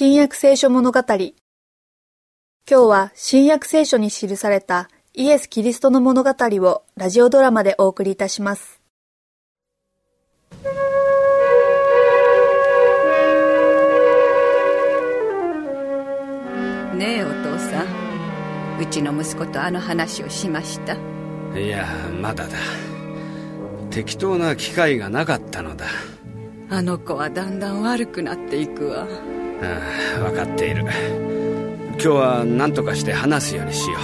新約聖書物語。今日は新約聖書に記されたイエス・キリストの物語をラジオドラマでお送りいたします。ねえお父さん。うちの息子とあの話をしました。いやまだだ。適当な機会がなかったのだ。あの子はだんだん悪くなっていくわああ分かっている。今日は何とかして話すようにしよ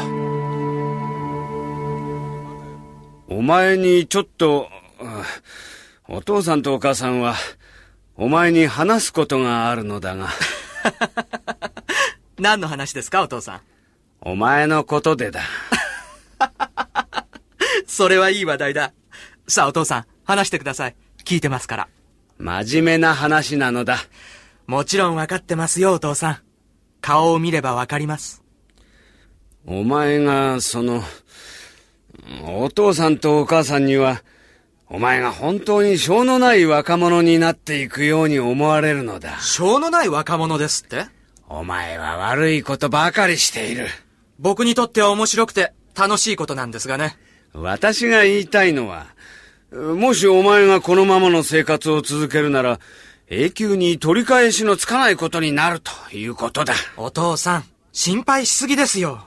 う。お前にちょっとお父さんとお母さんはお前に話すことがあるのだが。何の話ですかお父さん。お前のことでだ。それはいい話題だ。さあお父さん話してください。聞いてますから。真面目な話なのだもちろん分かってますよお父さん。顔を見れば分かります。お前がそのお父さんとお母さんにはお前が本当に性のない若者になっていくように思われるのだ。性のない若者ですって？お前は悪いことばかりしている。僕にとっては面白くて楽しいことなんですがね。私が言いたいのはもしお前がこのままの生活を続けるなら永久に取り返しのつかないことになるということだ。お父さん心配しすぎですよ。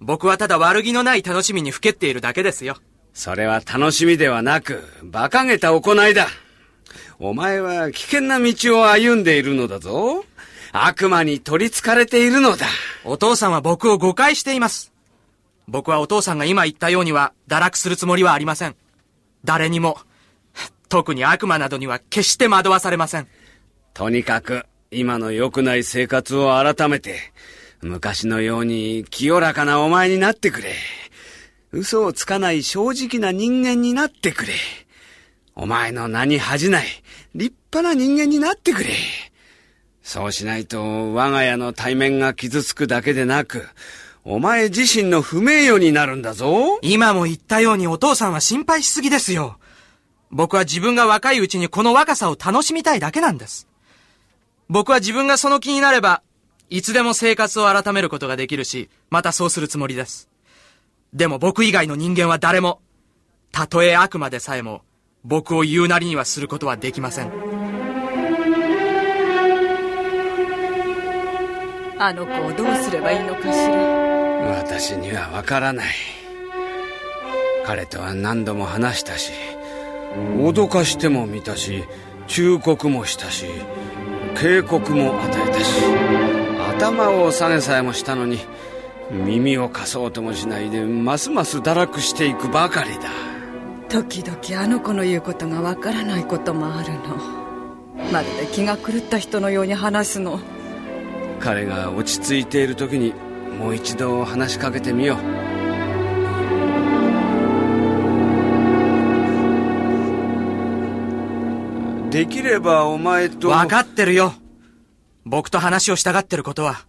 僕はただ悪気のない楽しみにふけっているだけですよ。それは楽しみではなく馬鹿げた行いだ。お前は危険な道を歩んでいるのだぞ。悪魔に取り憑かれているのだ。お父さんは僕を誤解しています。僕はお父さんが今言ったようには堕落するつもりはありません。誰にも特に悪魔などには決して惑わされません。とにかく今の良くない生活を改めて昔のように清らかなお前になってくれ。嘘をつかない正直な人間になってくれ。お前の名に恥じない立派な人間になってくれ。そうしないと我が家の対面が傷つくだけでなくお前自身の不名誉になるんだぞ。今も言ったようにお父さんは心配しすぎですよ僕は自分が若いうちにこの若さを楽しみたいだけなんです。僕は自分がその気になれば、いつでも生活を改めることができるし、またそうするつもりです。でも僕以外の人間は誰も、たとえ悪魔でさえも、僕を言うなりにはすることはできません。あの子をどうすればいいのかしら。私にはわからない。彼とは何度も話したし、脅かしても見たし忠告もしたし警告も与えたし頭を下げさえもしたのに耳を貸そうともしないでますます堕落していくばかりだ。時々あの子の言うことがわからないこともあるの。まるで気が狂った人のように話すの。彼が落ち着いている時にもう一度話しかけてみようできればお前と。分かってるよ。僕と話をしたがってることは。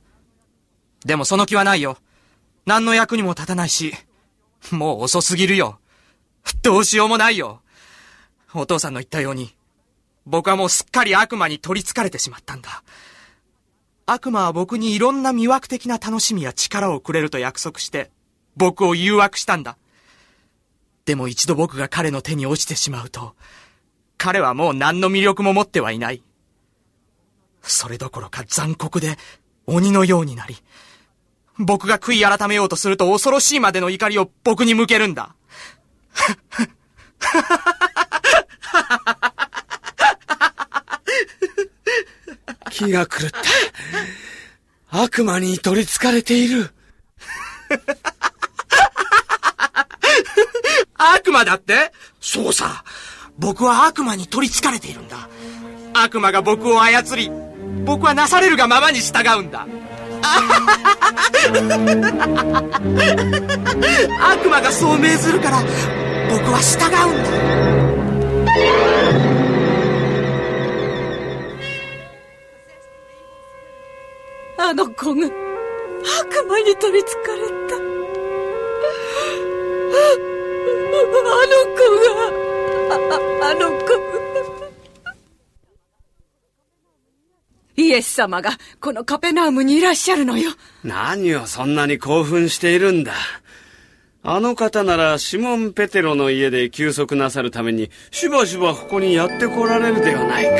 でもその気はないよ。何の役にも立たないし。もう遅すぎるよ。どうしようもないよ。お父さんの言ったように、僕はもうすっかり悪魔に取り憑かれてしまったんだ。悪魔は僕にいろんな魅惑的な楽しみや力をくれると約束して、僕を誘惑したんだ。でも一度僕が彼の手に落ちてしまうと、彼はもう何の魅力も持ってはいない。それどころか残酷で鬼のようになり、僕が悔い改めようとすると恐ろしいまでの怒りを僕に向けるんだ。気が狂った。悪魔に取り憑かれている。悪魔だって？そうさ。僕は悪魔に取り憑かれているんだ。悪魔が僕を操り僕はなされるがままに従うんだ。悪魔がそう命ずるから僕は従うんだ。あの子が悪魔に取り憑かれた。あの子があの子イエス様がこのカペナウムにいらっしゃるのよ。何をそんなに興奮しているんだ。あの方ならシモン・ペテロの家で休息なさるためにしばしばここにやって来られるではないか。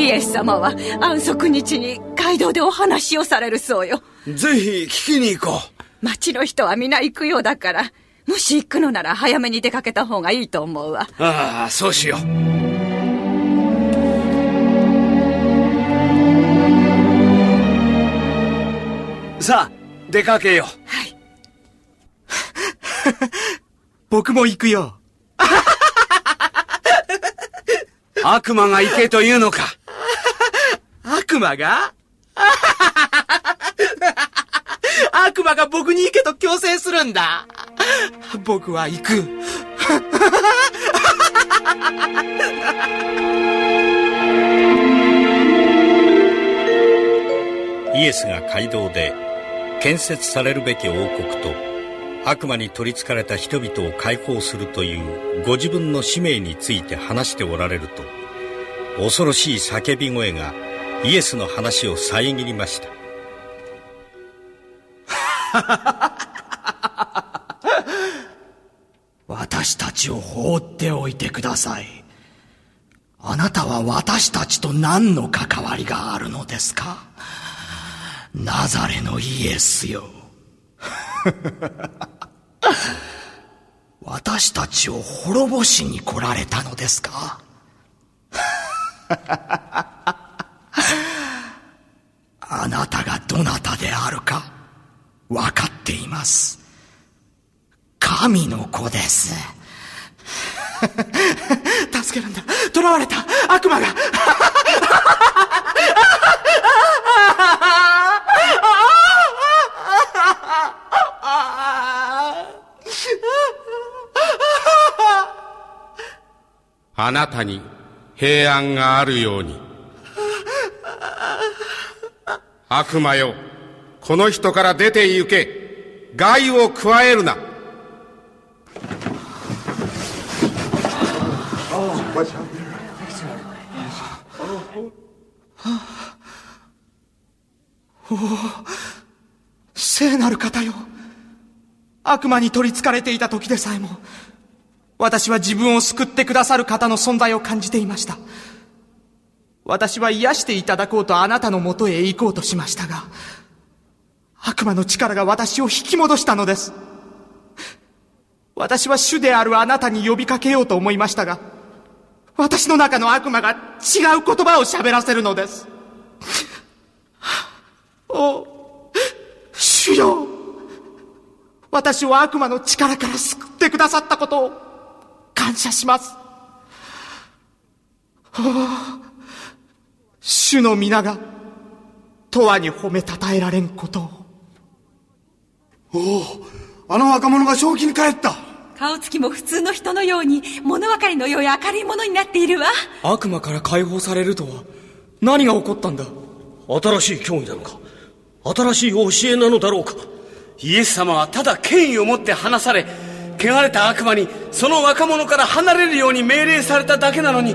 イエス様は安息日に街道でお話をされるそうよ。ぜひ聞きに行こう。町の人は皆行くようだから、もし行くのなら早めに出かけた方がいいと思うわ。ああ、そうしよう。さあ、出かけよう。はい。僕も行くよ。悪魔が行けというのか。悪魔が？悪魔が僕に行けと強制するんだ。僕は行く。イエスが街道で建設されるべき王国と悪魔に取りつかれた人々を解放するというご自分の使命について話しておられると恐ろしい叫び声がイエスの話を遮りました私たちを放っておいてくださいあなたは私たちと何の関わりがあるのですか？ナザレのイエスよ。私たちを滅ぼしに来られたのですか？あなたがどなたであるか分かっています。神の子です。けるんだ。囚われた悪魔が。あなたに平安があるように。悪魔よ、この人から出て行け。害を加えるな。おお、聖なる方よ。悪魔に取り憑かれていた時でさえも、私は自分を救ってくださる方の存在を感じていました。私は癒していただこうとあなたのもとへ行こうとしましたが、悪魔の力が私を引き戻したのです。私は主であるあなたに呼びかけようと思いましたが、私の中の悪魔が違う言葉を喋らせるのです。お、主よ私を悪魔の力から救ってくださったことを感謝します。主の皆が、永遠に褒めたたえられんことを。おお、あの若者が正気に帰った。顔つきも普通の人のように、物分かりの良い明るいものになっているわ。悪魔から解放されるとは、何が起こったんだ？新しい教義なのか。新しい教えなのだろうか。イエス様はただ権威を持って話され、汚れた悪魔にその若者から離れるように命令されただけなのに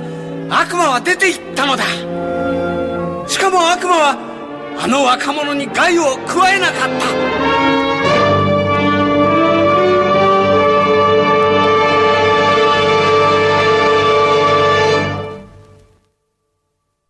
悪魔は出て行ったのだ。しかも悪魔はあの若者に害を加えなかった